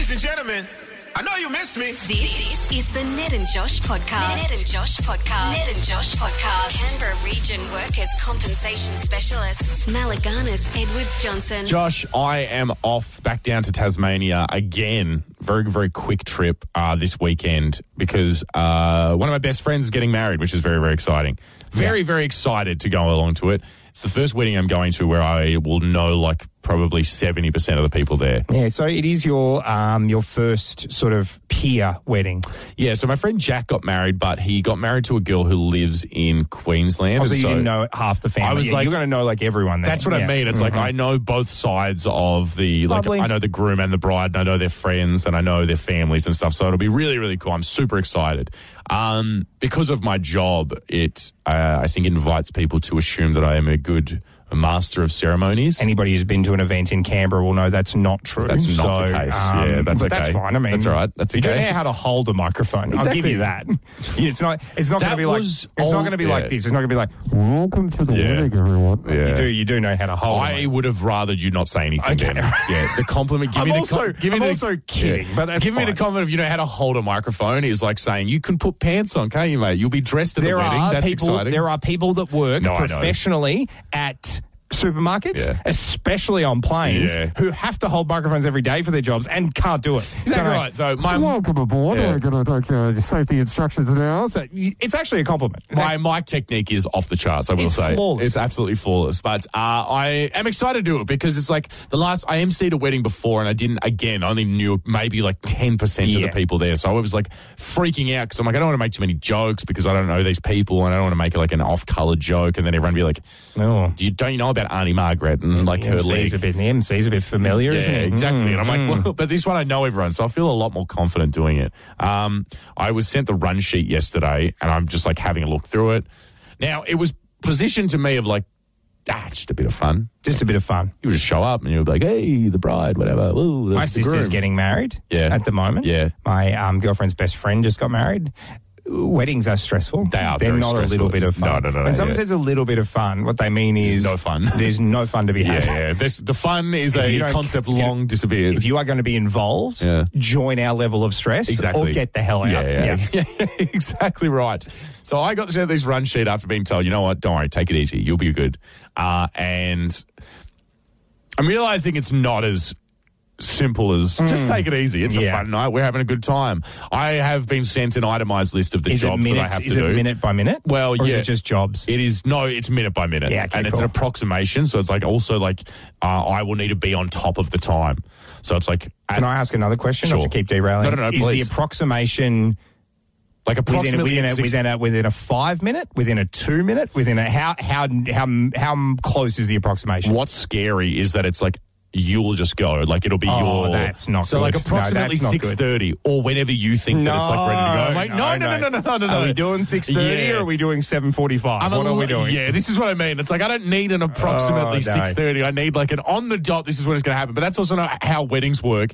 Ladies and gentlemen, I know you miss me. This is the Ned and Josh podcast. Ned and Josh podcast. Ned and Josh podcast. Canberra Region Workers Compensation Specialists. Maliganis Edwards Johnson. Josh, I am off back down to Tasmania again. Very, very quick trip uh, this weekend because uh, one of my best friends is getting married, which is very, very exciting. Very, very excited to go along to it. It's the first wedding I'm going to where I will know like probably 70% of the people there. Yeah, so it is your um, your first sort of peer wedding. Yeah, so my friend Jack got married, but he got married to a girl who lives in Queensland. Also, and you so- didn't know half the family. I was Yeah, like- you're going to know like everyone there. That's what I mean. It's like Mhm. I know both sides of the like Lovely. I know the groom and the bride, and I know their friends, and I know their families and stuff. So it'll be really, really cool. I'm super excited. Um, because of my job, it uh, I think invites people to assume that I am a good master of ceremonies. Anybody who's been to an event in Canberra will know that's not true. That's not So, the case. um, yeah, that's but okay. that's fine. I mean, that's all right. That's You okay. don't know how to hold a microphone. I'll give you that. it's not. It's not going to be like. was It's not going to be yeah. like this. It's not going to be like. Welcome to the Yeah. wedding, everyone. Yeah. You do. You do know how to hold. I would have rather you not say anything. Okay. Then. Yeah, the compliment. Give I'm me the also- com- give me I'm the, also kidding, but that's give me the compliment of you know how to hold a microphone is like saying you can put pants on, can't you, mate? You'll be dressed at there the wedding. are That's people. exciting. There are people that work No, professionally at supermarkets, Yeah. especially on planes, Yeah. who have to hold microphones every day for their jobs and can't do it. Exactly So, right. So my welcome aboard. Yeah. We're going to take uh, safety instructions now. So it's actually a compliment. My mic technique is off the charts, I will It's say. flawless. It's absolutely flawless. But uh, I am excited to do it because it's like the last, I emceed a wedding before and I didn't, again, I only knew maybe like 10% of the people there. So I was like freaking out because I'm like, I don't want to make too many jokes because I don't know these people and I don't want to make like an off color joke. And then everyone be like, No. Do you, don't you know about Auntie Margaret and like her MC's leg? a bit, the MC's a bit familiar, Yeah, isn't it? exactly. Mm, And I'm like, mm. well, but this one I know everyone, so I feel a lot more confident doing it. Um, I was sent the run sheet yesterday, and I'm just like having a look through it. Now it was positioned to me of like, ah, just a bit of fun. just a bit of fun. You would just show up and you'd be like, hey, the bride, whatever. Ooh, the, My the sister's groom. getting married Yeah. at the moment. Yeah. My um, girlfriend's best friend just got married. Weddings are stressful. They are They're not stressful. a little bit of fun. No, no, no, no, When someone yeah. says a little bit of fun, what they mean is no fun. There's no fun to be had. yeah. This, the fun is If a concept long disappeared. If you are going to be involved, Yeah. join our level of stress Exactly. or get the hell out. Yeah, yeah, yeah. exactly right. So I got sent this run sheet after being told, you know what, don't worry, take it easy, you'll be good. Uh, and I'm realizing it's not as simple as just take it easy. It's a Hmm. Fun night. We're having a good time. I have been sent an itemized list of the Is jobs minute? that I have is to it do. minute by minute? Well, or yeah. is it just jobs? It is no, it's minute by minute, Yeah, okay, and it's an approximation. So it's like also like uh, I will need to be on top of the time. So it's like Can I ask another question? Not to keep derailing. No, no, no, Is please. the approximation like within, approximately within, a, six- within a within a five minute, within a two minute, within a how how how how close is the approximation? What's scary is that it's like you'll just go like it'll be Oh, your that's not so good. like approximately good. six thirty or whenever you think that it's like ready to go. I'm no, no, no, no, no, no, no. Are we doing six thirty Yeah. or are we doing seven forty five? What are we doing? Yeah, this is what I mean. It's like I don't need an approximately Oh, no. six thirty. I need like an on the dot. This is when it's going to happen. But that's also not how weddings work.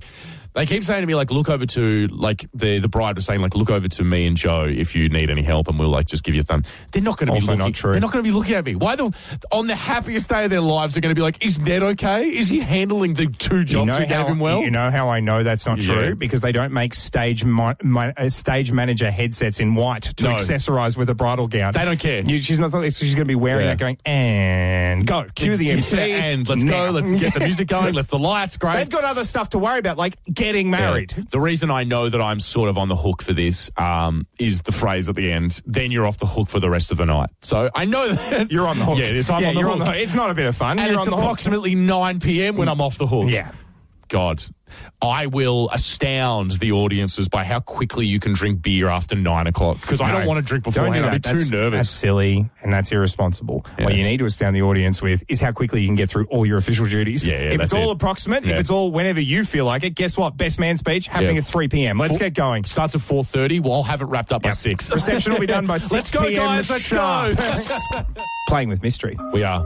They keep saying to me like, look over to like the the bride was saying like, look over to me and Joe if you need any help, and we'll like just give you a thumb. They're not going to be Also looking. not true. They're not going to be looking at me. Why the on the happiest day of their lives they're going to be like, is Ned okay? Is he handling the two jobs we gave him well? You know how I know that's not Yeah. true because they don't make stage mo- uh, stage manager headsets in white to No. accessorize with a bridal gown. They don't care. You, she's not. She's going to be wearing Yeah. that, going and go. Cue the MC and let's now. go. Let's get the music going. Let's the lights. Great. They've got other stuff to worry about, like getting married. Yeah. The reason I know that I'm sort of on the hook for this um, is the phrase at the end. Then you're off the hook for the rest of the night. So I know that You're on the hook. Yeah, it is. I'm yeah, on the hook. on the. It's not a bit of fun. and you're it's on the hook. approximately 9 p.m. when I'm off the hook. Yeah. God, I will astound the audiences by how quickly you can drink beer after nine o'clock because I don't want to drink beforehand. I'd be that. too nervous. That's silly and that's irresponsible. What you need to astound the audience with is how quickly you can get through all your official duties. Yeah, yeah, if that's it's all it. approximate, Yeah. if it's all whenever you feel like it, guess what? Best man speech happening Yeah. at 3 p.m. Let's Four- get going. Starts at 4.30. Well, I'll have it wrapped up by 6. Reception will be done by 6 Let's go, guys. Let's sharp. go. Playing with mystery. We are.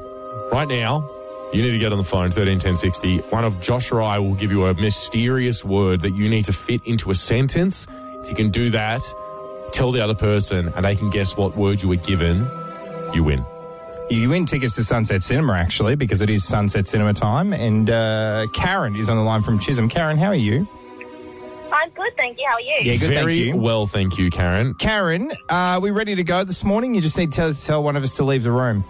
Right now, you need to get on the phone, 131060. One of Josh or I will give you a mysterious word that you need to fit into a sentence. If you can do that, tell the other person and they can guess what word you were given, you win. You win tickets to Sunset Cinema, actually, because it is Sunset Cinema time. And uh, Karen is on the line from Chisholm. Karen, how are you? I'm good, thank you. How are you? Yeah, good, thank you. well, thank you, Karen. Karen, uh, are we ready to go this morning? You just need to tell one of us to leave the room.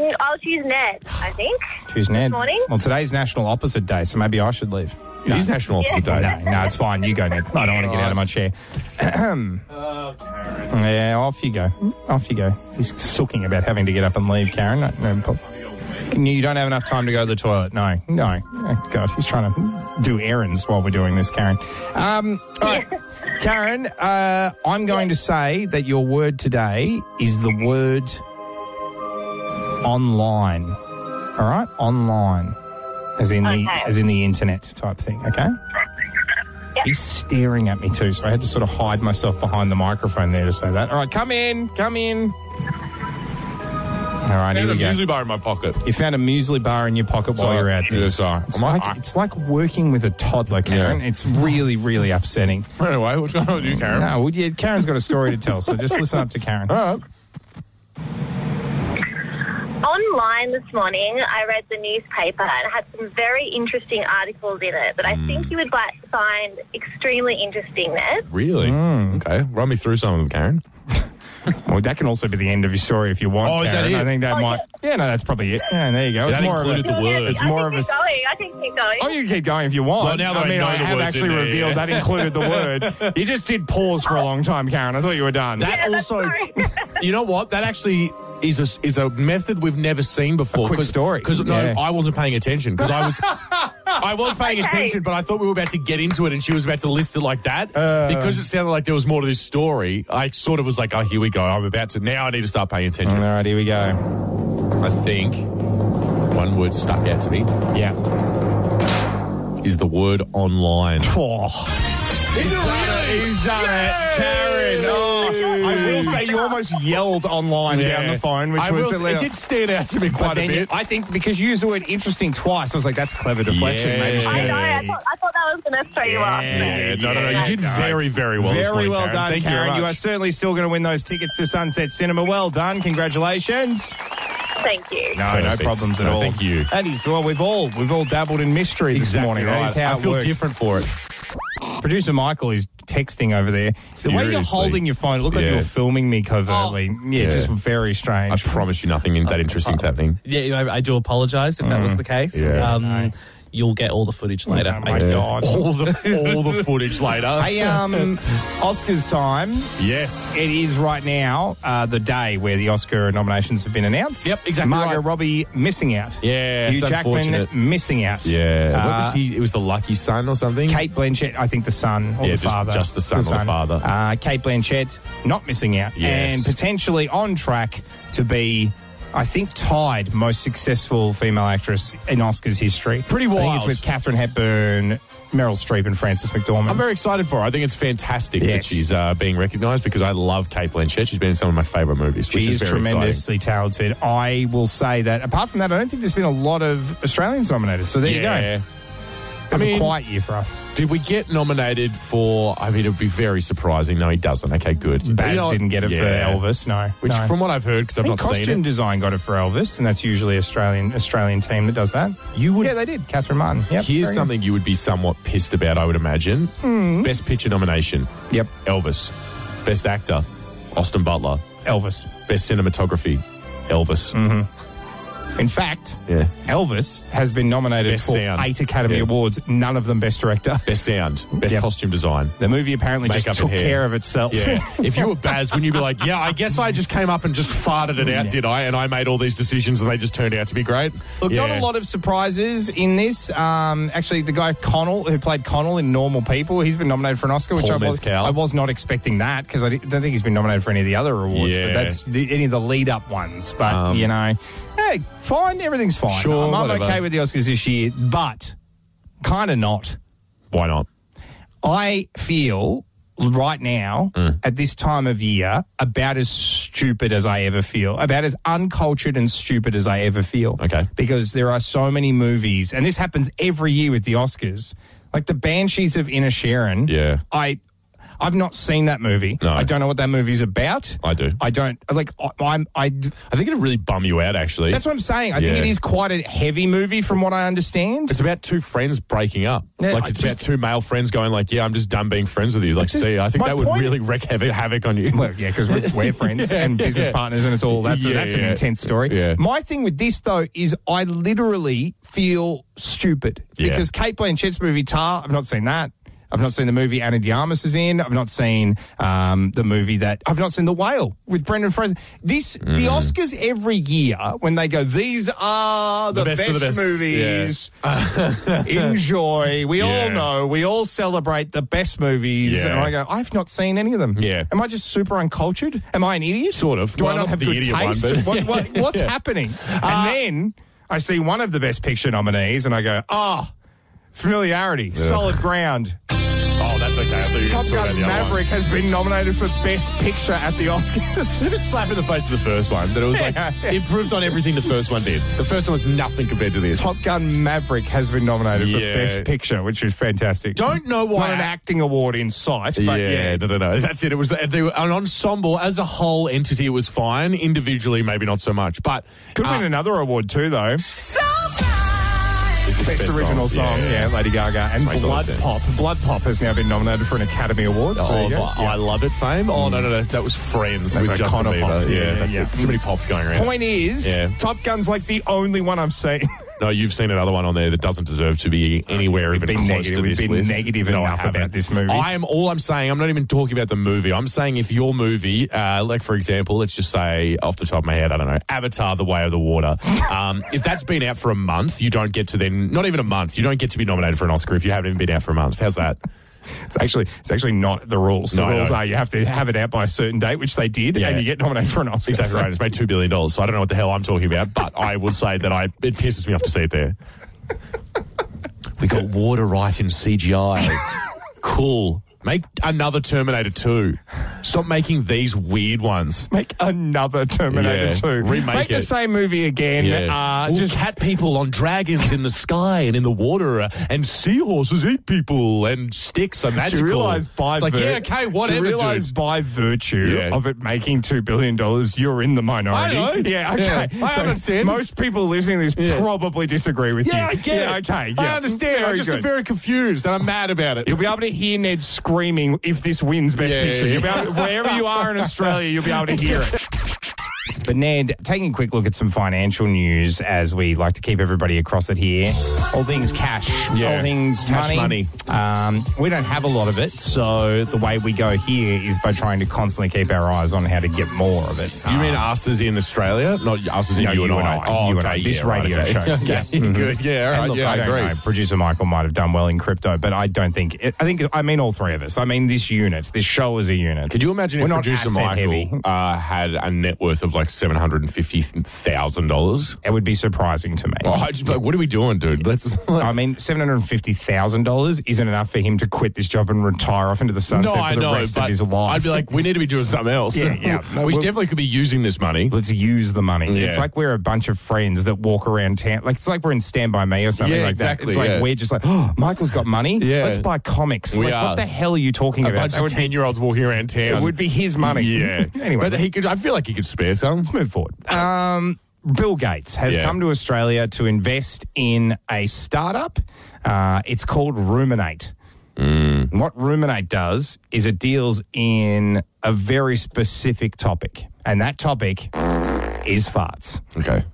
Um, I'll choose Ned, I think. Choose Ned. morning. Well, today's National Opposite Day, so maybe I should leave. It is National Opposite Day. No, no, it's fine. You go, Ned. I don't want to get out of my chair. yeah, off you go. Off you go. He's sulking about having to get up and leave, Karen. No, no problem. Can you, you don't have enough time to go to the toilet. No, no. Oh, God, he's trying to do errands while we're doing this, Karen. Um, all right. Karen, uh, I'm going to say that your word today is the word online. All right, online, as in the as in the internet type thing. Okay. He's staring at me too, so I had to sort of hide myself behind the microphone there to say that. All right, come in, come in. All right, I here had a we go. muesli bar in my pocket. You found a muesli bar in your pocket while Sorry. you're out there. Yeah, sorry. It's I'm like, like- it's like working with a toddler, Karen. Yeah. It's really, really upsetting. Anyway, what's going on with you, Karen? No, well, yeah, Karen's got a story to tell, so just listen up to Karen. All right. Online this morning, I read the newspaper and it had some very interesting articles in it that I Hmm. think you would like find extremely interesting, Ned. Really? Hmm. Okay. Run me through some of them, Karen. Well, that can also be the end of your story if you want. Oh, is that Karen. it? I think that Oh, might. Yeah, no, that's probably it. Yeah, there you go. It's That more of included a, the word. It's I more think of a. keep going. I think keep going. Oh, you can keep going if you want. Well, now that I I mean, know I the have words in actually there, revealed yeah. that included the word. You just did pause for a long time, Karen. I thought you were done. That Yeah, that's also, sorry. you know what? That actually is a, is a method we've never seen before. A quick story. Because no, Yeah. I wasn't paying attention because I was. I was paying Okay. attention, but I thought we were about to get into it, and she was about to list it like that. Uh. because it sounded like there was more to this story, I sort of was like, "Oh, here we go. I'm about to now. I need to start paying attention." All right, here we go. I think one word stuck out to me Yeah. is the word online. Oh. He's done it. He's done it. Karen. I will say you almost yelled online down the phone, which I was will, it did stand out to me quite a then you- bit. I think because you used the word interesting twice, I was like, that's clever deflection. Yeah. Maybe I know. I thought, I thought that was going to throw you off. Yeah, no, no, no. You did no. very, very well. this Very morning, well Karen. done, Thank Karen. You, You, are certainly still going to win those tickets to Sunset Cinema. Well done. Congratulations. Thank you. No, no problems at No, all. thank you. That is well, we've all we've all dabbled in mystery this morning. That right. is how I it feel works. different for it. Producer Michael is texting over there. The way you're Furiously. holding your phone, it looked like you Yeah. were filming me covertly. Oh. yeah, Yeah. just very strange. I promise you nothing in that uh, interesting's happening. Uh, yeah, I, I do apologise if that was mm. the case. Yeah. Um, You'll get all the footage later. Oh my God. All the all the footage later. Hey, um, Oscars time. yes. It is right now uh, the day where the Oscar nominations have been announced. Yep, exactly Margot right. Robbie missing out. Yeah, Hugh it's Jackman unfortunate. missing out. Yeah. what Uh, was he? It was the lucky son or something. Cate Blanchett, I think the son or Yeah, the just- father. just the son or the father. Uh, Cate Blanchett not missing out Yes. and potentially on track to be, I think, tied most successful female actress in Oscars history. Pretty I think it's with Katharine Hepburn, Meryl Streep, and Frances McDormand. I'm very excited for her. I think it's fantastic Yes. that she's uh, being recognised because I love Cate Blanchett. She's been in some of my favourite movies, She is, is very exciting. tremendously talented. I will say that. Apart from that, I don't think there's been a lot of Australians nominated. So there Yeah. you go. I Bit a mean- quiet year for us. Did we get nominated for? I mean, it would be very surprising. No, he doesn't. Okay, good. But Baz you know didn't get it Yeah. for Elvis. No, Which, no. from what I've heard, because I've I not think seen costume it, design got it for Elvis, and that's usually Australian Australian team that does that. you would. Yeah, they did. Catherine Martin. Yep, Here's very good. something you would be somewhat pissed about, I would imagine. Hmm. Best Picture nomination, Yep, Elvis. Best Actor, Austin Butler. Elvis. Best Cinematography, Elvis. Mm-hmm. In fact, Yeah. Elvis has been nominated Best for sound. eight Academy Yeah. Awards, none of them Best Director. Best Sound, Best Yep. Costume Design. The movie apparently Makeup just took care of itself. Yeah. if you were Baz, wouldn't you be like, yeah, I guess I just came up and just farted it out, did I? And I made all these decisions and they just turned out to be great. Look, not a lot of surprises in this. Um, actually, the guy Connell, who played Connell in Normal People, he's been nominated for an Oscar, which I was, I was not expecting that because I don't think he's been nominated for any of the other awards. Yeah. But that's the, any of the lead up ones. But, Um, you know, hey, fine, everything's fine. Sure, I'm, I'm whatever. okay with the Oscars this year, but kind of not. Why not? I feel right now Mm. at this time of year about as stupid as I ever feel, about as uncultured and stupid as I ever feel. Okay. Because there are so many movies, and this happens every year with the Oscars, like the Banshees of Inisherin. Yeah. I. I've not seen that movie. No. I don't know what that movie's about. I do. I don't like. I, I'm. I. I think it'd really bum you out, actually. That's what I'm saying. I think it is quite a heavy movie, from what I understand. It's about two friends breaking up. Yeah, like it's just- about two male friends going like, "Yeah, I'm just done being friends with you." Like, just- see, I think that would point- really wreak havoc, havoc on you. Well, yeah, because we're, we're friends Yeah, and business yeah. partners, and it's all that's Yeah, that's an intense story. Yeah. My thing with this though is I literally feel stupid Yeah. because Cate Blanchett's movie Tar. I've not seen that. I've not seen the movie Ana de Armas is in. I've not seen um, the movie that I've not seen The Whale with Brendan Fraser. This Mm. the Oscars every year when they go, these are the, best of the best. movies. Enjoy. We all know. We all celebrate the best movies. Yeah. And I go, I've not seen any of them. Yeah. Am I just super uncultured? Am I an idiot? Sort of. Do Well, I not have the good idiot one, taste? but- what, what, what's Yeah. happening? and then I see one of the best picture nominees, and I go, oh, familiarity, solid ground. Oh, that's okay. I thought you were Top talking about Gun the other one. Maverick has been nominated for best picture at the Oscars. It was a slap in the face of the first one. That it was like Yeah, yeah. improved on everything the first one did. The first one was nothing compared to this. Top Gun Maverick has been nominated for best picture, which is fantastic. Don't know why- Not an acting award in sight, but yeah, yeah. no, no, no. That's it. It was they were an ensemble as a whole entity. It was fine. Individually, maybe not so much. But Could uh, win another award too, though. this is Best original song, yeah. Lady Gaga. And Blood. Pop. Blood Pop has now been nominated for an Academy Award. So Oh, but I love it. Fame. Oh no, no, no. That was Friends That's with Justin Bieber. Pop. Yeah, Yeah, that's yeah. it. Too many pops going around. Point is, Yeah. Top Gun's like the only one I've seen. No, you've seen another one on there that doesn't deserve to be anywhere even been close negative. to We've this been list. negative no, enough about this movie. I am all I'm saying. I'm not even talking about the movie. I'm saying if your movie, uh, like for example, let's just say off the top of my head, I don't know, Avatar: The Way of the Water. Um, if that's been out for a month, you don't get to then not even a month. You don't get to be nominated for an Oscar if you haven't even been out for a month. How's that? It's actually it's actually not the rules. The No, rules are you have to have it out by a certain date, which they did, Yeah. and you get nominated for an Oscar. Exactly So- right. It's made two billion dollars, so I don't know what the hell I'm talking about, but I would say that I it pisses me off to see it there. We got water right in CGI. cool. Make another Terminator 2. Stop making these weird ones. Make another Terminator Yeah. 2. Remake Make the it. same movie again. Uh, Well, just cat people on dragons in the sky and in the water, uh, and seahorses eat people, and sticks are do magical. you realize by it's like, vir- yeah, okay, Do whatever, you realize dude. by virtue Yeah. of it making two billion dollars, you're in the minority? I know. Yeah, okay. Yeah, I understand. Most people listening to this Yeah. probably disagree with you. Yeah, I get yeah, it. Okay, I understand. Very I'm just good. very confused, and I'm mad about it. You'll be able to hear Ned screaming if this wins Best Yeah, Picture. yeah, yeah. able, wherever you are in Australia, you'll be able to hear it. But Ned, taking a quick look at some financial news as we like to keep everybody across it here. All things cash, Yeah. all things Cash money. Um, we don't have a lot of it, so the way we go here is by trying to constantly keep our eyes on how to get more of it. You mean us as in Australia, not us as in No, you, you and I? I. Oh, You and I. This yeah, right, radio okay. show. Okay, Yeah. Mhm. good. Yeah, all right. look, yeah, I, don't agree. know. Producer Michael might have done well in crypto, but I don't think. It, I think I mean all three of us. I mean this unit, this show as a unit. Could you imagine We're if producer Michael uh, had a net worth of like seven hundred and fifty thousand dollars? It would be surprising to me. Oh, I just, like, what are we doing, dude? Let's. I mean, seven hundred and fifty thousand dollars isn't enough for him to quit this job and retire off into the no, sunset I for the know, rest of his life. I'd be like, we need to be doing something else. Yeah, yeah. No, we we'll- definitely could be using this money. Let's use the money. Yeah. It's like we're a bunch of friends that walk around town. Like it's like we're in Stand By Me or something Yeah, like exactly, that. It's like yeah. we're just like, oh, Michael's got money. Yeah. let's buy comics. We like, are. what the hell are you talking A about? bunch That of ten-year-olds walking around town. it would be his money. Yeah. anyway, but he could. I feel like he could spare some. Let's move forward. Um, Bill Gates has Yeah. come to Australia to invest in a startup. Uh, it's called Rumin8. Mm. What Rumin8 does is it deals in a very specific topic, and that topic is farts. Okay.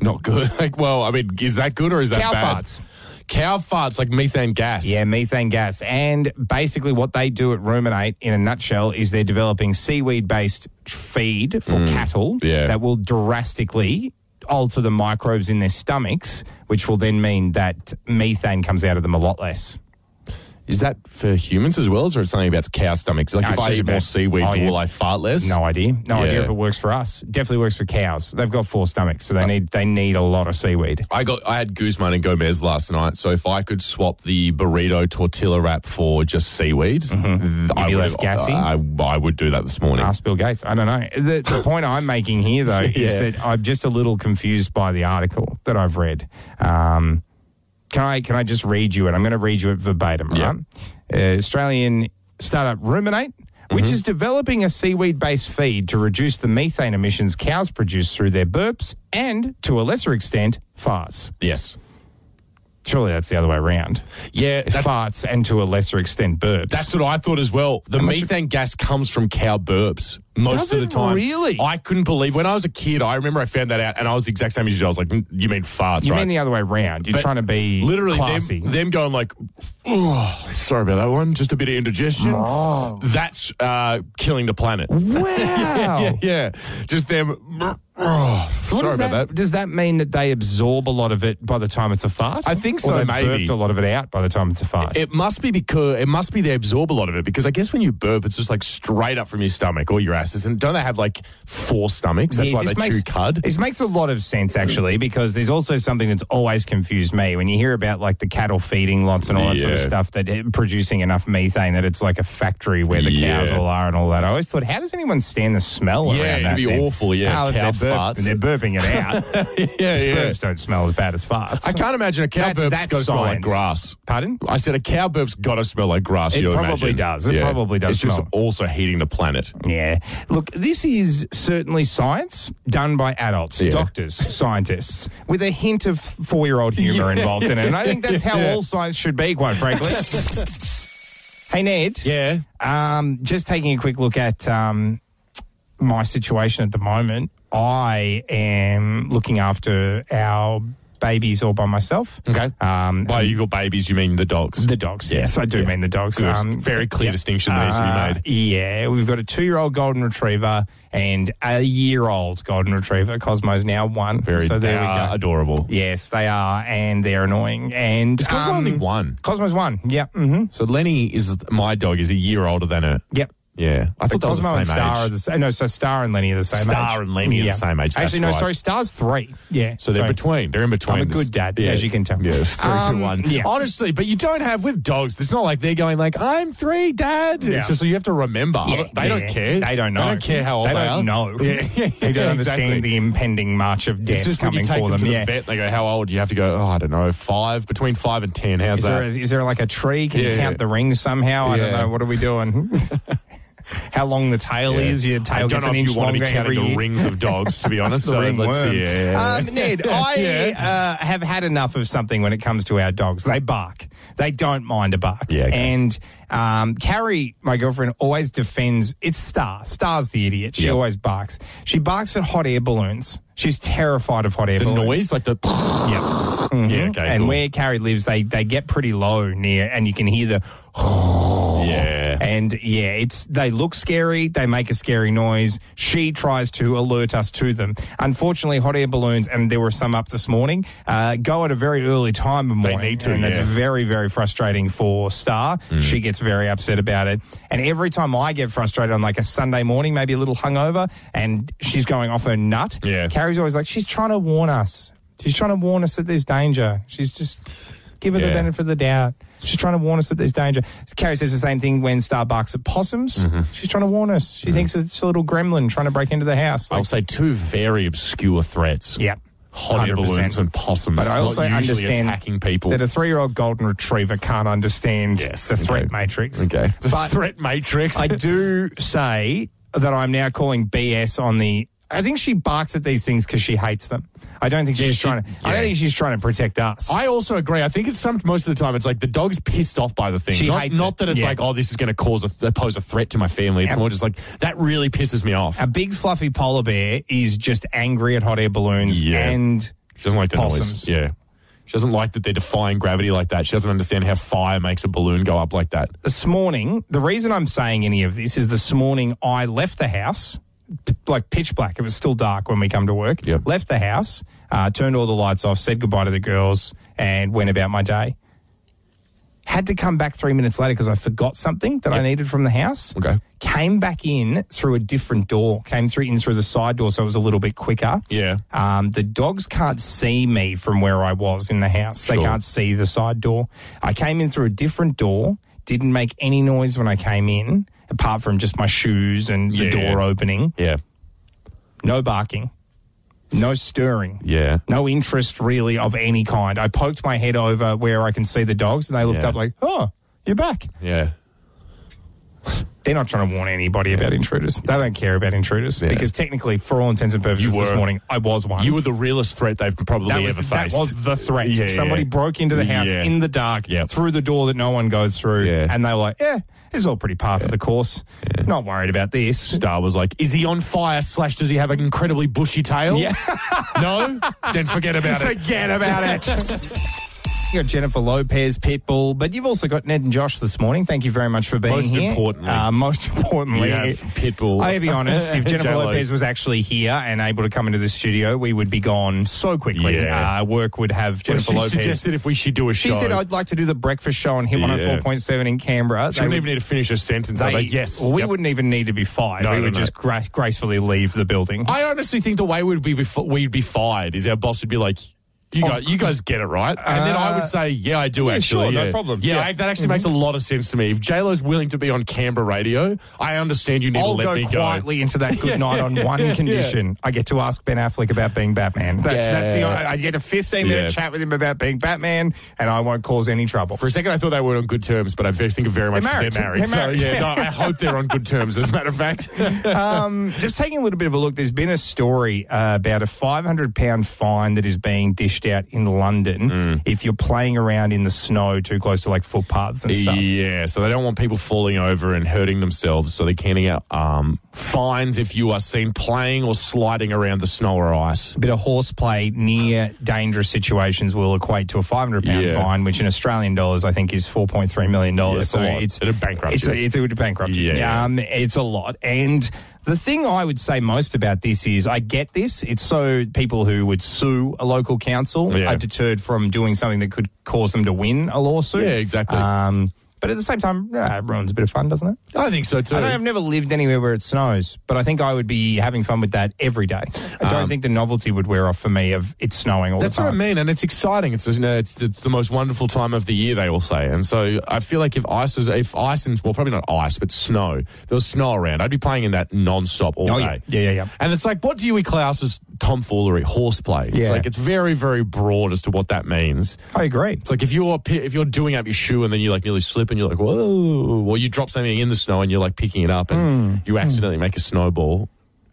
Not good. Like, well, I mean, is that good or is that Cow bad? farts. Cow farts, like methane gas. Yeah, methane gas. And basically, what they do at Rumin8, in a nutshell, is they're developing seaweed based feed for cattle Mm. yeah. that will drastically alter the microbes in their stomachs, which will then mean that methane comes out of them a lot less. Is that for humans as well, or is it something about cow stomachs? Like, No, if I eat more seaweed, Oh, yeah. will I fart less? No idea. No idea if it works for us. Definitely works for cows. They've got four stomachs, so they need they need a lot of seaweed. I got I had Guzman and Gomez last night, so if I could swap the burrito tortilla wrap for just seaweed, I Mm-hmm. be would less gassy? I, I would do that this morning. Ask Bill Gates. I don't know. The, the point I'm making here, though, is that I'm just a little confused by the article that I've read. Um, can I can I just read you it? I'm going to read you it verbatim. Yeah. Right? Uh, Australian startup Rumin8, which is developing a seaweed based feed to reduce the methane emissions cows produce through their burps and, to a lesser extent, farts. Yes. Surely that's the other way around. Yeah, that- farts and to a lesser extent burps. That's what I thought as well. The much- methane gas comes from cow burps most of the time. really? I couldn't believe when I was a kid. I remember I found that out, and I was the exact same as you. I was like, "Mm, "You mean farts?" you right? mean the other way around. You're But trying to be literally classy. them, them going like, "Oh, sorry about that one. Just a bit of indigestion." That's uh, killing the planet. wow. yeah, yeah. Just them. Oh, sorry does about that. Does that mean that they absorb a lot of it by the time it's a fart? I think Or so, they maybe. burped a lot of it out by the time it's a fart. It must be because it must be they absorb a lot of it because I guess when you burp, it's just like straight up from your stomach or your asses. And don't they have like four stomachs? That's Yeah, why they makes, chew cud. This makes a lot of sense actually, because there's also something that's always confused me when you hear about like the cattle feeding lots and all that sort of stuff that it, producing enough methane that it's like a factory where the cows all are and all that. I always thought, how does anyone stand the smell of that? Yeah, it'd that? be then? awful, yeah, How- cow they're, burp- farts. burping it out. yeah, yeah. Burps don't smell as bad as farts. I can't imagine a cow That's- burp's that's got to smell like science. grass. Pardon? I said a cow burp's got to smell like grass. It you probably imagine. does. It probably does It's just smell. also heating the planet. Yeah. Look, this is certainly science done by adults, Yeah. doctors, scientists, with a hint of four year old humor involved in it. And I think that's how all science should be, quite frankly. hey, Ned. Yeah. Um, just taking a quick look at um, my situation at the moment. I am looking after our babies all by myself. Okay. Um, By your babies, you mean the dogs? the dogs, yes, I do Yeah. mean the dogs. Um. Very clear distinction that needs to be uh, made. Yeah, we've got a two-year-old golden retriever and a year-old golden retriever. Cosmo's now one. Very so there they we are go. adorable. Yes, they are, and they're annoying. And Is Cosmo um, only one? Cosmo's one. Yeah. Mm-hmm. So Lenny is my dog is a year older than her. Yep. Yeah, I thought that was Cosmo the and same Star age. are the same. No, so Star and Lenny are the same age. Star and Lenny are the same age, that's Actually, no, right. sorry, Star's three. Yeah. So they're sorry. between. They're in between. I'm a good dad, as you can tell. Yeah, three, Um, one. yeah. Honestly, but you don't have with dogs. It's not like they're going like, "I'm three, Dad." Yeah. It's just so you have to remember. Yeah, they don't care. They don't know. They don't care how old they are. they, don't are. know. Yeah, yeah, they don't understand exactly. the impending march of death It's just when coming you take for them them. to yeah. the vet, they go, "How old?" You have to go. Oh, I don't know, five between five and ten. How's Is that? there, a, is there like a tree? Can you Yeah. count the rings somehow? I don't Yeah. know. What are we doing? How long the tail Yeah. is? Your tail I don't know an if inch you want to be counting the year. rings of dogs, to be honest. The so let's ringworm. see. Yeah. Um, Ned, I uh, have had enough of something when it comes to our dogs. They bark. They don't mind a bark. Yeah, okay. And um, Carrie, my girlfriend, always defends. It's Star. Star's the idiot. She Yep. always barks. She barks at hot air balloons. She's terrified of hot air the balloons. noise, like the Yeah. yeah, okay, and cool. where Carrie lives, they they get pretty low near, and you can hear the. yeah. And yeah, it's they look scary. They make a scary noise. She tries to alert us to them. Unfortunately, hot air balloons, and there were some up this morning, uh, go at a very early time of They morning, need to, and that's yeah. very very frustrating for Star. Mm. She gets very upset about it, and every time I get frustrated on like a Sunday morning, maybe a little hungover, and she's going off her nut. Yeah. Carrie's always like, she's trying to warn us. She's trying to warn us that there's danger. She's just give her the benefit of the doubt. She's trying to warn us that there's danger. Carrie says the same thing when Star barks at possums. Mm-hmm. She's trying to warn us. She thinks it's a little gremlin trying to break into the house. I'll say two very obscure threats. yeah. Hot air balloons and possums. But I also understand attacking people. that a three-year-old golden retriever can't understand Yes, the threat okay. matrix. okay. The But threat matrix. I do say that I'm now calling BS on the. I think she barks at these things because she hates them. I don't think she's she- trying to. I don't think she's trying to protect us. I also agree. I think it's some most of the time it's like the dog's pissed off by the thing. She not hates not it. that it's Yeah. like oh this is going to cause a pose a threat to my family. It's Yeah. more just like that really pisses me off. a big fluffy polar bear is just angry at hot air balloons Yeah. and She doesn't like the possums. noise. Yeah. She doesn't like that they're defying gravity like that. She doesn't understand how fire makes a balloon go up like that. this morning, the reason I'm saying any of this is this morning I left the house, like pitch black. It was still dark when we come to work. Yep. Left the house, uh, turned all the lights off, said goodbye to the girls, and went about my day. Had to come back three minutes later because I forgot something that I needed from the house. Okay. Came back in through a different door. Came through in through the side door, so it was a little bit quicker. Yeah. Um, the dogs can't see me from where I was in the house. They can't see the side door. I came in through a different door, didn't make any noise when I came in, apart from just my shoes and the Yeah. door opening. Yeah. No barking, no stirring. Yeah. No interest really of any kind. I poked my head over where I can see the dogs and they looked Yeah. up like, oh, you're back. Yeah. They're not trying to warn anybody about intruders. They don't care about intruders because technically, for all intents and purposes, You this were. morning I was one. You were the realest threat they've probably that was, ever that faced. was the threat. Yeah, Somebody yeah. broke into the house Yeah. in the dark Yep. through the door that no one goes through, Yeah. and they were like, "Yeah, this is all pretty par for the course. Not worried about this." Star was like, "Is he on fire? Slash, does he have an incredibly bushy tail? Yeah. no, then forget about it. Forget about it. You got Jennifer Lopez, Pitbull, but you've also got Ned and Josh this morning. Thank you very much for being Most here. importantly, uh, most importantly, Pitbull. I'll be honest. If Jennifer J-Lo. Lopez was actually here and able to come into the studio, we would be gone so quickly. Yeah. Uh, work would have Well, Jennifer she Lopez. suggested if we should do a show. she said, "I'd like to do the breakfast show on Hit Yeah. 104.7 in Canberra." she They wouldn't would- even need to finish a sentence. they- like, yes. well, we Yep. wouldn't even need to be fired. No, we no, would no. just gra- gracefully leave the building. I honestly think the way we'd be we'd be fired is our boss would be like. You Of guys, you guys get it right, and then I would Uh, say, "Yeah, I do yeah, actually." sure, no problem. Yeah, yeah. Mm-hmm. I- that actually makes a lot of sense to me. If J Lo's willing to be on Canberra radio, I understand you need I'll to let go me go. quietly into that good night on one condition. I get to ask Ben Affleck about being Batman. That's, that's the Yeah. I get a 15 minute Yeah. chat with him about being Batman, and I won't cause any trouble. For a second, I thought they were on good terms, but I think very much They're married. they're married. They're married. So yeah, no, I hope they're on good terms. As a matter of fact, um, just taking a little bit of a look, there's been a story uh, about a 500 pound fine that is being dished out in London Mm. if you're playing around in the snow too close to like footpaths and stuff. yeah. So they don't want people falling over and hurting themselves. So they're handing out um, fines if you are seen playing or sliding around the snow or ice. A bit of horseplay near dangerous situations will equate to a 500 pound Yeah. fine, which in Australian dollars I think is 4.3 million dollars. Yeah, it's a so it's It'd bankrupt it's a, it's it'd bankrupt you. Yeah. Um, it's a lot. And the thing I would say most about this is I get this. It's so people who would sue a local council Yeah. are deterred from doing something that could cause them to win a lawsuit. Yeah, exactly. Um, but at the same time, yeah, it ruins a bit of fun, doesn't it? I think so too. I I've never lived anywhere where it snows, but I think I would be having fun with that every day. I don't think the novelty would wear off for me of it snowing all Um, That's the what I time. mean, and it's exciting. It's you know, it's it's the most wonderful time of the year. They all say, and so I feel like if ice is if ice and well, probably not ice, but snow. If there was snow around, I'd be playing in that non-stop all Oh, day. yeah. Yeah, yeah, yeah. And it's like, what do you class as tomfoolery, horseplay? It's Yeah. like it's very very broad as to what that means. I agree. It's like if you're pi- if you're doing up your shoe and then you like nearly slip and you're like whoa, or you drop something in the snow and you're like picking it up and you accidentally make a snowball.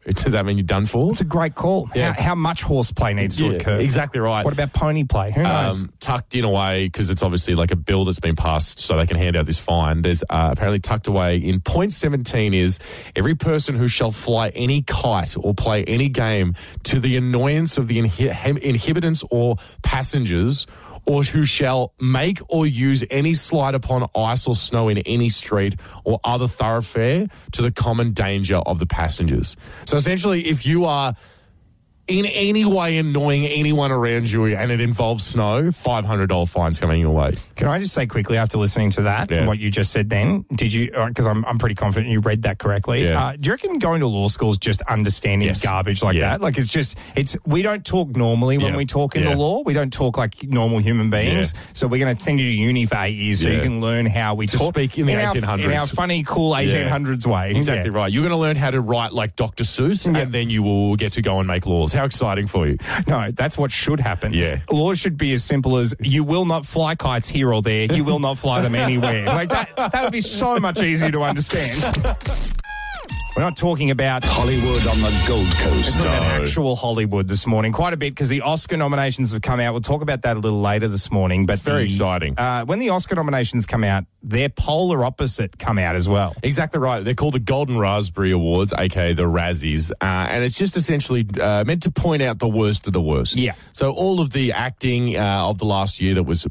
Does that mean you're done for? It's a great call. Yeah. How, how much horseplay needs to Yeah, occur? exactly right. What about pony play? Who knows? um, tucked in away because it's obviously like a bill that's been passed so they can hand out this fine. There's uh, apparently tucked away in point 17 is every person who shall fly any kite or play any game to the annoyance of the inhi- inhabitants or passengers or who shall make or use any slide upon ice or snow in any street or other thoroughfare to the common danger of the passengers. So essentially, if you are in any way annoying anyone around you and it involves snow, $500 fines coming your way. Can I just say quickly after listening to that, Yeah. what you just said then, did you, because I'm, I'm pretty confident you read that correctly. Yeah. Uh, do you reckon going to law school is just understanding Yes. garbage like Yeah. that? Like it's just, it's, we don't talk normally when we talk in the law. We don't talk like normal human beings. So we're going to send you to uni for eight years so you can learn how we To talk. speak in the our- 1800s. In our funny, cool 1800s way. Exactly right. You're going to learn how to write like Dr. Seuss and then you will get to go and make laws. How exciting for you. No, that's what should happen. Yeah. Laws should be as simple as you will not fly kites here or there. You will not fly them anywhere. Like that, that would be so much easier to understand. We're not talking about Hollywood on the Gold Coast. Talking about actual Hollywood this morning, quite a bit because the Oscar nominations have come out. We'll talk about that a little later this morning. But very the- exciting. Uh, when the Oscar nominations come out, their polar opposite come out as well. Exactly right. They're called the Golden Raspberry Awards, aka the Razzies, uh, and it's just essentially uh, meant to point out the worst of the worst. Yeah. So all of the acting uh, of the last year that was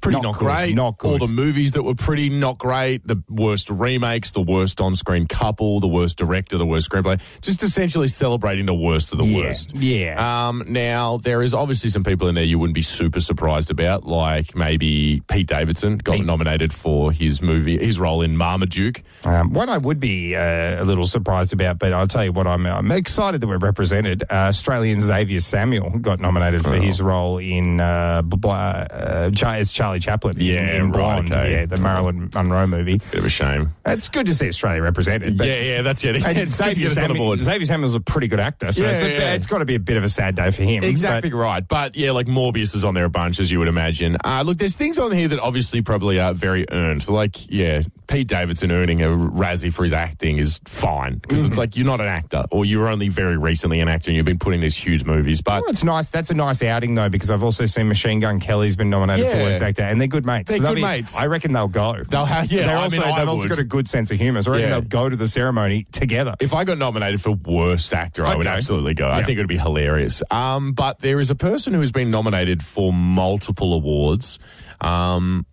pretty Not not, good, great, not good. all the movies that were pretty not great, the worst remakes, the worst on-screen couple, the worst director, the worst screenplay, just essentially celebrating the worst of the Yeah, worst. yeah. Um, now there is obviously some people in there you wouldn't be super surprised about, like maybe Pete Davidson got Pete. nominated for his movie, his role in Marmaduke. Um, one I would be uh, a little surprised about, but I'll tell you what, I'm, I'm excited that we're represented. Uh, Australian Xavier Samuel got nominated for Oh. his role in uh, uh, as Charlie Chaplin Yeah, in, right, Blonde, okay. yeah, the Marilyn Monroe movie. It's a bit of a shame. It's good to see Australia represented. But yeah, yeah, that's it. and It's Xavier, get us on Samuel. Xavier Samuel's a pretty good actor, so Yeah, it's, yeah. it's got to be a bit of a sad day for him. Exactly But right. But yeah, like Morbius is on there a bunch, as you would imagine. Uh, look, there's things on here that obviously probably are very earned. Like, yeah, Pete Davidson earning a Razzie for his acting is fine because it's like you're not an actor or you're only very recently an actor and you've been putting these huge movies. But Well, it's nice. That's a nice outing, though, because I've also seen Machine Gun Kelly's been nominated for Worst Actor, and they're good mates. They're they'll good mates. I reckon they'll go. They'll have- yeah, They're I also, mean, I they've also got a good sense of humour, so I reckon Yeah. they'll go to the ceremony together. if I got nominated for worst actor, I would Okay. absolutely go. I think it would be hilarious. Um, but there is a person who has been nominated for multiple awards. Um,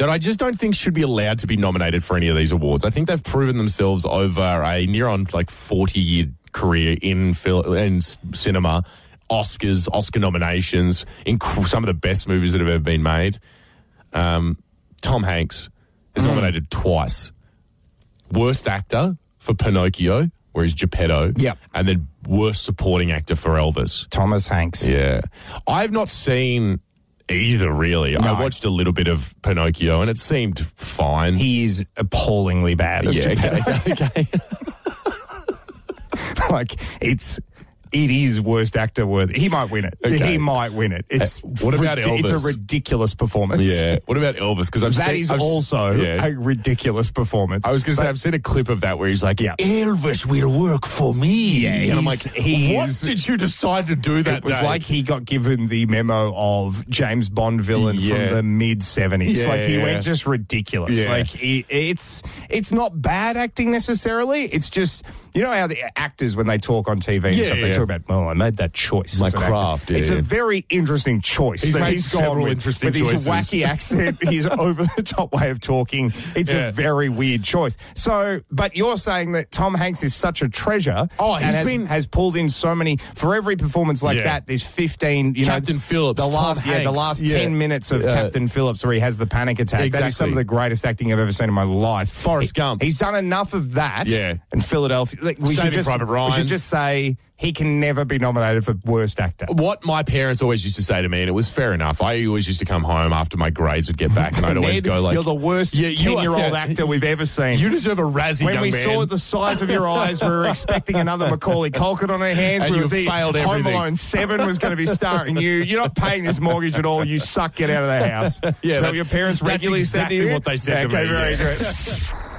that I just don't think should be allowed to be nominated for any of these awards. I think they've proven themselves over a near on like 40 year career in film in cinema, Oscars, Oscar nominations, inc- some of the best movies that have ever been made. Um, Tom Hanks is nominated twice. Worst actor for Pinocchio, where he's Geppetto. Yep. And then worst supporting actor for Elvis. Thomas Hanks. Yeah. I've not seen either, really. I watched a little bit of Pinocchio and it seemed fine. He is appallingly bad. As yeah, okay, okay. like it's it is worst actor worthy. He might win it. Okay. He might win it. It's Uh, what about rid- It's a ridiculous performance. yeah. What about Elvis? Because I've That seen, is I've also Yeah. a ridiculous performance. I was going to say, I've seen a clip of that where he's like, Yeah. Elvis will work for me. Yeah, and I'm like, what is- did you decide to do that it was day? like he got given the memo of James Bond villain Yeah. from the mid seventies. Yeah, like he went just ridiculous. Like he, it's it's not bad acting necessarily. It's just you know how the actors when they talk on TV and Yeah, stuff, they yeah. talk about oh I made that choice. My as an actor." craft, It's a very interesting choice. He's made he's several with, interesting with his wacky accent, his over the top way of talking. It's Yeah. a very weird choice. So, but you're saying that Tom Hanks is such a treasure. Oh, he's has, been- has pulled in so many for every performance like Yeah. that. There's 15. You know Captain know, Phillips, The last, yeah, the last yeah. 10 minutes of Uh, Captain Phillips where he has the panic attack. That is some of the greatest acting I've ever seen in my life. Forrest He- Gump. He's done enough of that. Yeah. And Philadelphia. Like, we Saving should just, Private Ryan. We should just say he can never be nominated for worst actor. what my parents always used to say to me, and it was fair enough. I always used to come home after my grades would get back, and I'd always Ned, go like, "You're the worst Yeah, 10 year old yeah. actor we've ever seen." "You deserve a Razzie, when we man." saw the size of your eyes, we were expecting another Macaulay Culkin on our hands. And we you were failed Home everything. Alone 7 was going to be starring you. You're not paying this mortgage at all. You suck. Get out of the house. Yeah, so your parents regularly said to you? what they said to okay, me, very good.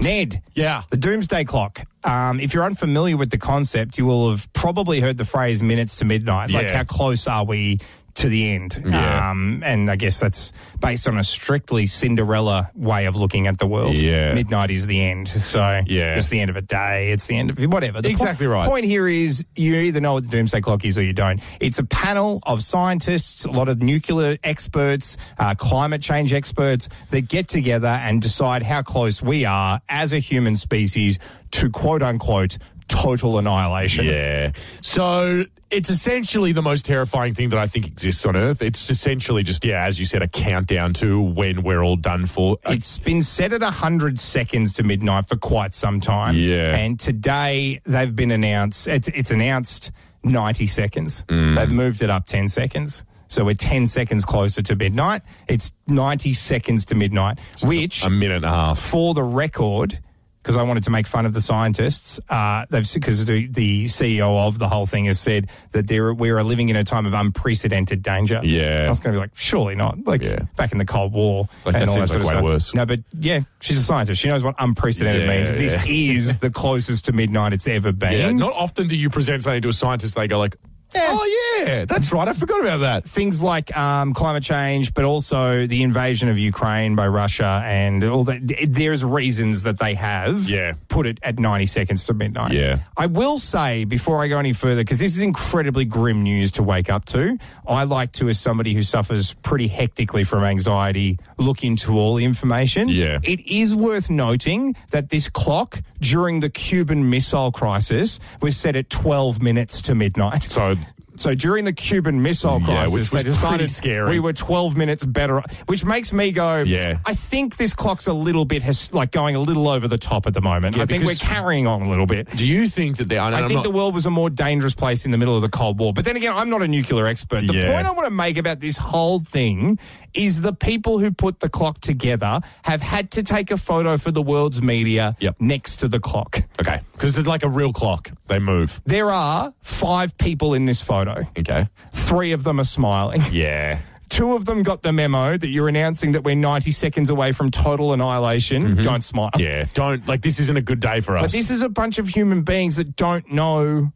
Ned. Yeah. The doomsday clock. Um, if you're unfamiliar with the concept, you will have probably heard the phrase minutes to midnight. Like, Yeah. how close are we to the end? Yeah. Um, and I guess that's based on a strictly Cinderella way of looking at the world. Yeah. Midnight is the end. So, Yeah. it's the end of a day. It's the end of whatever. The Exactly po- right. The point here is you either know what the doomsday clock is or you don't. It's a panel of scientists, a lot of nuclear experts, uh, climate change experts that get together and decide how close we are as a human species to quote unquote total annihilation. Yeah. So it's essentially the most terrifying thing that I think exists on Earth. It's essentially just, yeah, as you said, a countdown to when we're all done for. It's been set at 100 seconds to midnight for quite some time. Yeah. And today they've been announced, it's, it's announced 90 seconds. Mm. They've moved it up 10 seconds. So we're 10 seconds closer to midnight. It's 90 seconds to midnight, which a minute and a half. for the record, because I wanted to make fun of the scientists, uh, they've because the, the CEO of the whole thing has said that there we are living in a time of unprecedented danger. Yeah. I was going to be like, surely not. Like Yeah. back in the Cold War like, and that all that seems sort like of way stuff. worse. No, but yeah, she's a scientist. She knows what unprecedented Yeah, means. This is the closest to midnight it's ever been. Yeah. Not often do you present something to a scientist, they go like, oh, yeah, that's right. I forgot about that. things like um, climate change, but also the invasion of Ukraine by Russia and all that. There's reasons that they have Yeah. put it at 90 seconds to midnight. Yeah. I will say before I go any further, because this is incredibly grim news to wake up to, I like to, as somebody who suffers pretty hectically from anxiety, look into all the information. Yeah. It is worth noting that this clock during the Cuban Missile Crisis was set at 12 minutes to midnight. So, So during the Cuban Missile Yeah, Crisis, which was they decided pretty scary. we were 12 minutes better, which makes me go, Yeah. I think this clock's a little bit, his, like going a little over the top at the moment. Yeah, I think we're carrying on a little bit. do you think that they are? I think the world was a more dangerous place in the middle of the Cold War. But then again, I'm not a nuclear expert. The Yeah. point I want to make about this whole thing is the people who put the clock together have had to take a photo for the world's media Yep. next to the clock. Okay. Because it's like a real clock. They move. There are five people in this photo. Okay. Three of them are smiling. Yeah. two of them got the memo that you're announcing that we're 90 seconds away from total annihilation. Don't smile. Mm-hmm. Yeah, don't like this isn't a good day for us. But this is a bunch of human beings that don't know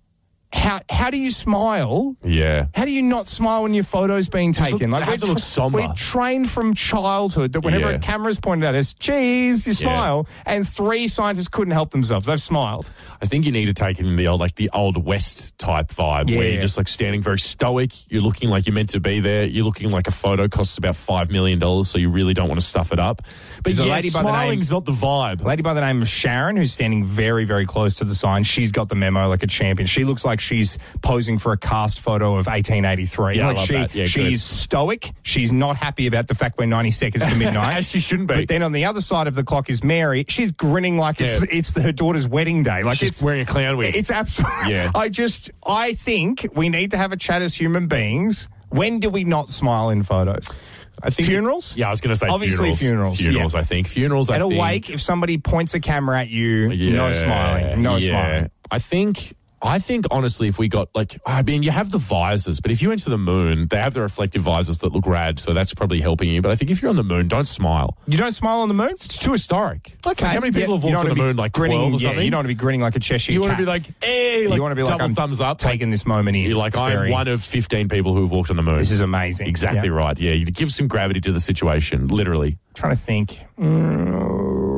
how how do you smile? yeah. How do you not smile when your photo's being taken? look- they have to look somber. We're trained from childhood that whenever Yeah. a camera's pointed at us, geez, you smile. And three scientists couldn't help themselves. They've smiled. I think you need to take it in the old, like the old West type vibe, where you're just like standing very stoic. You're looking like you're meant to be there. You're looking like a photo costs about five million dollars, so you really don't want to stuff it up. But There's a yeah, lady by the name- smiling's not the vibe. A lady by the name of Sharon, who's standing very, very close to the sign, she's got the memo like a champion. She looks like she's posing for a cast photo of 1883. Yeah, I like love she, that. Yeah, good. she's stoic. She's not happy about the fact we're 90 seconds to midnight. As she shouldn't be. But then on the other side of the clock is Mary. She's grinning like it's Yeah. it's her daughter's wedding day. Like She's it's wearing a clown wig. It's absolutely. Yeah. I just I think we need to have a chat as human beings. When do we not smile in photos? I think funerals. Yeah, I was going to say Obviously funerals. funerals, Funerals, yeah. I think. Funerals. I At a think. wake, if somebody points a camera at you, no smiling, no yeah. smiling. I think. I think honestly, if we got like, I mean, you have the visors, but if you went to the moon, they have the reflective visors that look rad, so that's probably helping you. But I think if you're on the moon, don't smile. You don't smile on the moon. It's too historic. Okay. Like, how many people Yeah, have walked on the moon like grinning, twelve or yeah, something? you don't want to be grinning like a Cheshire You want to be like, eh, hey, like you want to be like double I'm thumbs up, like, taking this moment in. You're like, I'm very- one of 15 people who have walked on the moon. This is amazing. exactly Yeah. right. Yeah, you give some gravity to the situation, literally. Trying to think. Mm,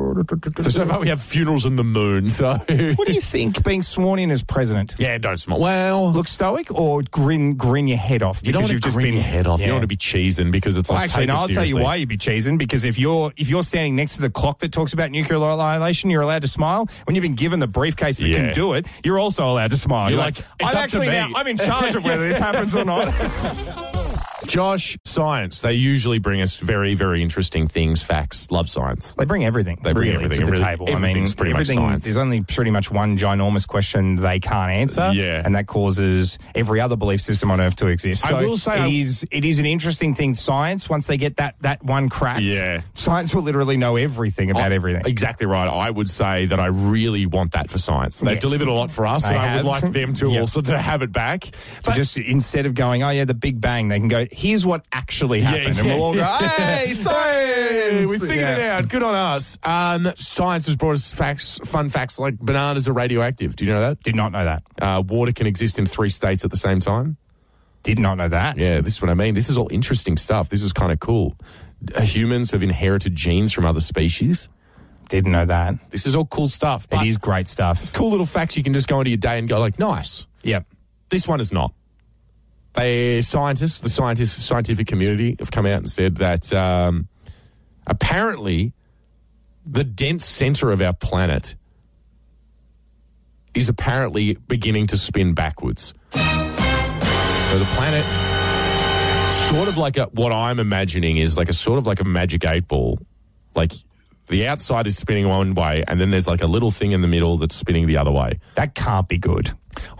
So so far we have funerals on the moon. So What do you think being sworn in as president? yeah, don't smile. Well, Look stoic or grin grin your head off? you don't because want you've to just grin been your head off. You don't want to be cheesing because it's Well, like actually, no. I'll tell you why you'd be cheesing because if you're if you're standing next to the clock that talks about nuclear annihilation, you're allowed to smile. When you've been given the briefcase that Yeah. can do it, you're also allowed to smile. You're You're, like, like, I'm actually now I'm in charge of whether this happens or not. Josh, science. They usually bring us very, very interesting things, facts. Love science. They bring everything. They bring really, everything. to the Really, table. I mean, pretty much science. There's only pretty much one ginormous question they can't answer. Yeah. and that causes every other belief system on Earth to exist. I will say it I- is it is an interesting thing. Science, once they get that that one cracked, Yeah. science will literally know everything about I- everything. Exactly right. I would say that I really want that for science. They've Yes. delivered a lot for us, They and I would like them to Yep. also to have it back. But just instead of going, oh yeah, the Big Bang, they can go, here's what actually happened, and we'll all go, hey, science, we figured it out. Good on us. Um, science has brought us facts, fun facts like bananas are radioactive. Do you know that? Did not know that. Uh, water can exist in three states at the same time. Did not know that. Yeah, this is what I mean. This is all interesting stuff. This is kind of cool. Uh, humans have inherited genes from other species. Didn't know that. This is all cool stuff. It is great stuff. It's cool little facts you can just go into your day and go like, nice. Yep. This one is not. They scientists, the scientists, scientific community have come out and said that um, apparently the dense center of our planet is apparently beginning to spin backwards. So the planet, sort of like a, what I'm imagining is like a sort of like a magic eight ball. Like the outside is spinning one way, and then there's like a little thing in the middle that's spinning the other way. That can't be good.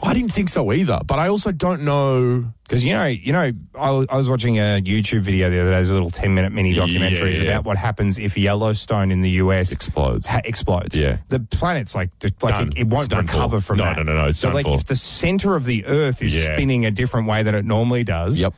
I didn't think so either, but I also don't know. Because you know, you know, I, was- I was watching a YouTube video the other day, those little ten minute mini documentaries Yeah, about what happens if Yellowstone in the US Explodes. ha- explodes. Yeah. the planet's like like Done. it, it won't done recover for. from No, that. no, no, no, it's so done like for. if the center of the Earth is Yeah. spinning a different way than it normally does. Yep.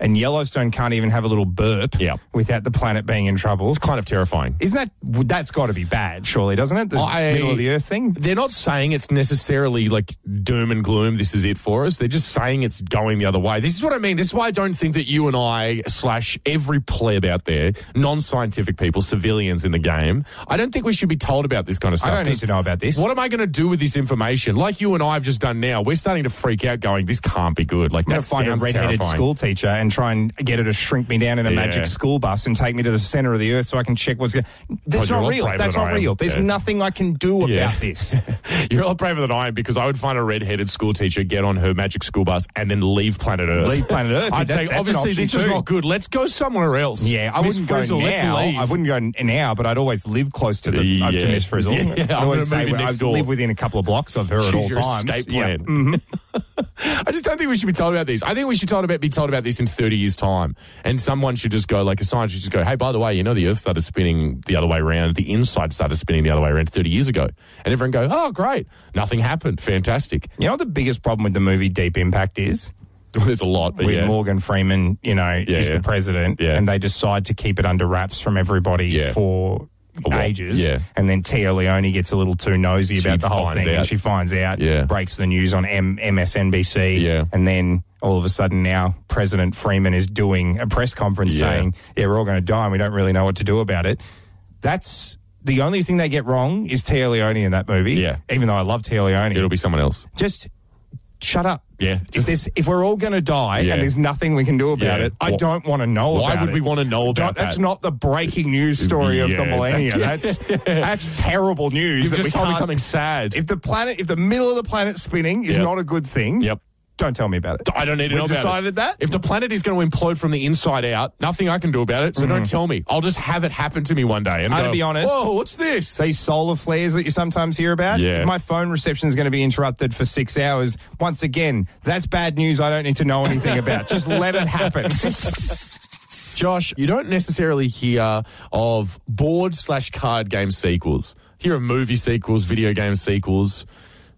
And Yellowstone can't even have a little burp. Yep. Without the planet being in trouble. It's kind of terrifying. Isn't that that's got to be bad? Surely, doesn't it? The I- middle of the Earth thing. They're not saying it's necessarily like doom and gloom. This is it for us. They're just saying it's going the other way. This is what I mean. This is why I don't think that you and I slash every pleb out there, non-scientific people, civilians in the game, I don't think we should be told about this kind of stuff. I don't need to know about this. What am I going to do with this information? Like you and I have just done now. We're starting to freak out, going, "This can't be good." Like that to find a redheaded terrifying. school teacher and try and get her to shrink me down in a Yeah. magic school bus and take me to the center of the earth so I can check what's going. That's not real. That's not real. There's Yeah. nothing I can do about this. You're a lot braver than I am because I would find a red-headed school teacher, get on her magic school bus, and then leave planet Earth. Leave planet Earth. I'd That- say, obviously, this is not good. Let's go somewhere else. Yeah, I Miss wouldn't Frizzle, go let's now. leave. I wouldn't go now, but I'd always live close to the uh, Yeah. to Miss Frizzle. Yeah, I'd always say next I'd door. live within a couple of blocks of her at all times. escape Yeah. plan. I just don't think we should be told about this. I think we should told about, be told about this in 30 years' time. And someone should just go, like a scientist should just go, hey, by the way, you know, the Earth started spinning the other way around. The inside started spinning the other way around 30 years ago. And everyone go, oh, great. Nothing happened. Fantastic. You know what the biggest problem with the movie Deep Impact is? There's a lot, but with yeah. Morgan Freeman, you know, Yeah, is yeah. the president, and they decide to keep it under wraps from everybody for. Ages. Yeah. And then Téa Leoni gets a little too nosy She about the whole thing, out. and she finds out, Yeah. breaks the news on M- MSNBC, Yeah. and then all of a sudden now President Freeman is doing a press conference Yeah. saying, "Yeah, we're all going to die, and we don't really know what to do about it." That's the only thing they get wrong is Téa Leoni in that movie. Yeah. Even though I love Téa Leoni, It'll be someone else. just shut up. Yeah, If, there's, if we're all going to die Yeah. and there's nothing we can do about Yeah. it, I don't want to know Why would it. we want to know about that's not the breaking news story of the Yeah. millennia. That's that's terrible news. You've that just we told me something sad. If the planet, if the middle of the planet spinning is Yep. not a good thing, Yep. Don't tell me about it. I don't need to We've know about decided it. that? If the planet is going to implode from the inside out, nothing I can do about it. So don't tell me. I'll just have it happen to me one day. And Mm-hmm. Uh, go, to be honest- whoa, what's this? These solar flares that you sometimes hear about, Yeah. my phone reception is going to be interrupted for six hours. Once again, that's bad news. I don't need to know anything about. Just let it happen. Josh, you don't necessarily hear of board slash card game sequels. Hear of movie sequels, video game sequels.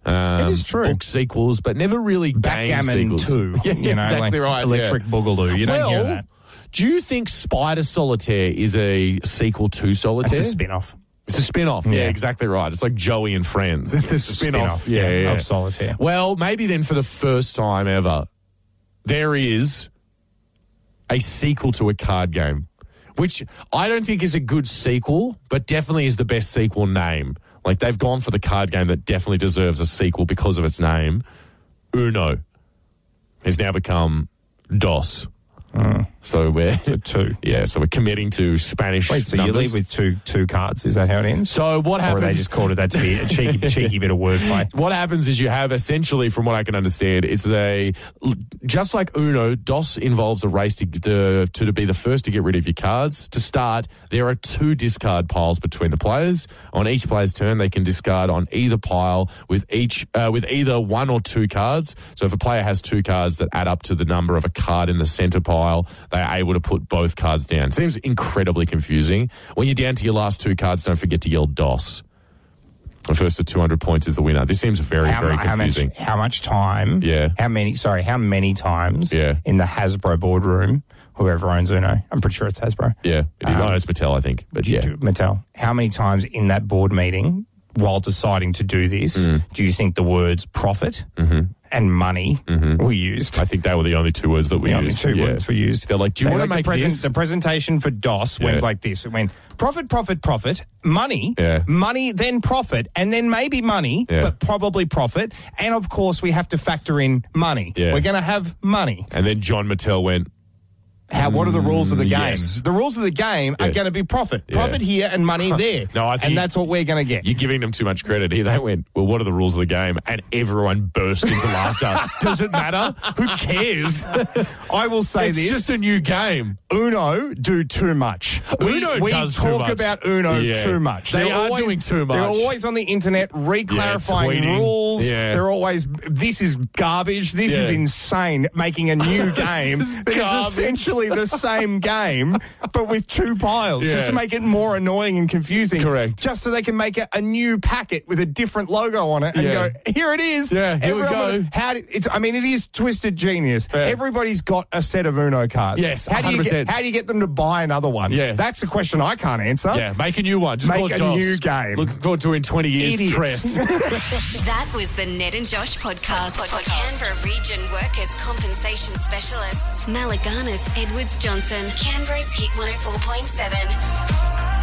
Um, It is true. Book sequels, but never really game Backgammon sequels. too. Yeah, you know, exactly like right. Electric yeah. Boogaloo. You don't well, hear that. Do you think Spider Solitaire is a sequel to Solitaire? It's a spin off. It's a spin-off. Yeah. Yeah. exactly right. It's like Joey and Friends. It's a spin-off. spin-off, yeah, yeah, yeah. of Solitaire. Well, maybe then for the first time ever, there is a sequel to a card game, which I don't think is a good sequel, but definitely is the best sequel name. Like they've gone for the card game that definitely deserves a sequel because of its name. Uno has now become DOS. Hmm. So we're two. Yeah, so we're committing to Spanish Wait, so numbers. you leave with two two cards? Is that how it ends? So what or happens? they just called it that to be a cheeky cheeky bit of wordplay? what happens is you have essentially, from what I can understand, it's a just like Uno. DOS involves a race to the to be the first to get rid of your cards. To start, there are two discard piles between the players. On each player's turn, they can discard on either pile with each uh, with either one or two cards. So if a player has two cards that add up to the number of a card in the center pile, they are able to put both cards down. Seems incredibly confusing. When you're down to your last two cards, don't forget to yell DOS. The first to 200 points is the winner. This seems very, How, very mu- how much confusing. how much time? Yeah. How many? Sorry, how many times? Yeah. In the Hasbro boardroom, whoever owns Uno, I'm pretty sure it's Hasbro. Yeah, it is. Um, oh, it's Mattel, I think. But yeah, Mattel. How many times in that board meeting, while deciding to do this, Mm. do you think the words profit Mm-hmm. And money mm-hmm. were used? I think they were the only two words that we the only used. two yeah. words were used. They're like, do you want to make the, present- this? the presentation for DOS Yeah. went like this. It went profit, profit, profit, money, Yeah. money, then profit, and then maybe money, Yeah. but probably profit. And of course, we have to factor in money. We're going to have money. and then John Mattel went, How? What are the rules of the mm, game? yes. The rules of the game are going to be profit, Yeah. profit here, and money there. No, I think- and that's what we're going to get. You're giving them too much credit here. They went, well, what are the rules of the game? And everyone burst into laughter. Does it matter? Who cares? I will say it's this: just a new game. Uno do too much. We, Uno we does too talk much. about Uno Yeah. too much. They They're are always, doing too much. They're always on the internet re-clarifying rules. Yeah. They're always this is garbage. This is insane. Making a new game is that is garbage. Essentially the same game but with two piles, just to make it more annoying and confusing. Correct. Just so they can make a, a new packet with a different logo on it and Yeah. go, here it is. Yeah, here we go. How do, it's, I mean, it is twisted genius. Yeah. Everybody's got a set of Uno cards. Yes, how do you get, how do you get them to buy another one? Yeah. that's the question I can't answer. Yeah, make a new one. Just Make call it a DOS. new game. Looking forward to in 20 years. Idiots. Tres. That was the Ned and Josh podcast, for Canberra region workers compensation specialists Maliganis Edwards Johnson, Canberra's Hit 104.7.